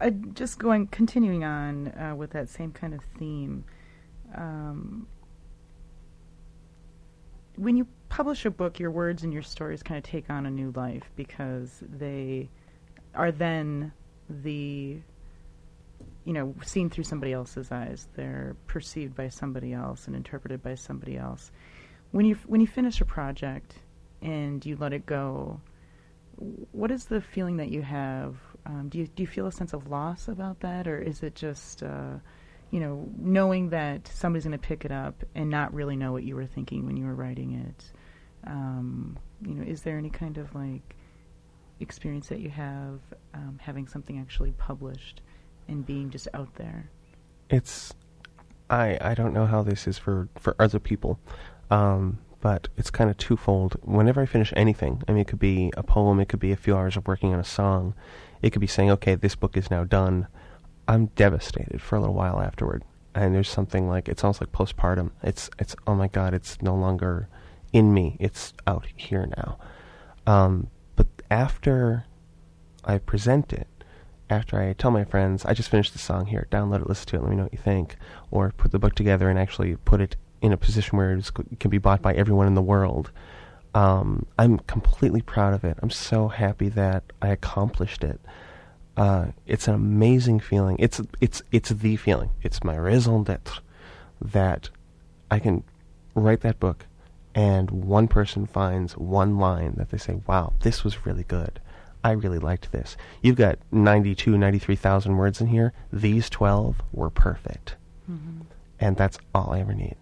uh, just going, continuing on uh, with that same kind of theme. Um, when you publish a book, your words and your stories kind of take on a new life because they are then the you know seen through somebody else's eyes. They're perceived by somebody else and interpreted by somebody else. When you when you finish a project and you let it go, what is the feeling that you have? Um, do you do you feel a sense of loss about that, or is it just uh, you know knowing that somebody's going to pick it up and not really know what you were thinking when you were writing it? Um, you know, is there any kind of like experience that you have um, having something actually published and being just out there? It's I I don't know how this is for for other people. Um, but it's kind of twofold. Whenever I finish anything, I mean, it could be a poem, it could be a few hours of working on a song, it could be saying, okay, this book is now done. I'm devastated for a little while afterward. And there's something like, it's almost like postpartum. It's, it's, oh my God, it's no longer in me. It's out here now. Um, but after I present it, after I tell my friends, I just finished the song here, download it, listen to it, let me know what you think, or put the book together and actually put it in a position where it can be bought by everyone in the world. Um, I'm completely proud of it. I'm so happy that I accomplished it. Uh, it's an amazing feeling. It's it's it's the feeling. It's my raison d'être that I can write that book, and one person finds one line that they say, "Wow, this was really good. I really liked this." You've got 92, 93,000 words in here. These 12 were perfect, mm-hmm. and that's all I ever need.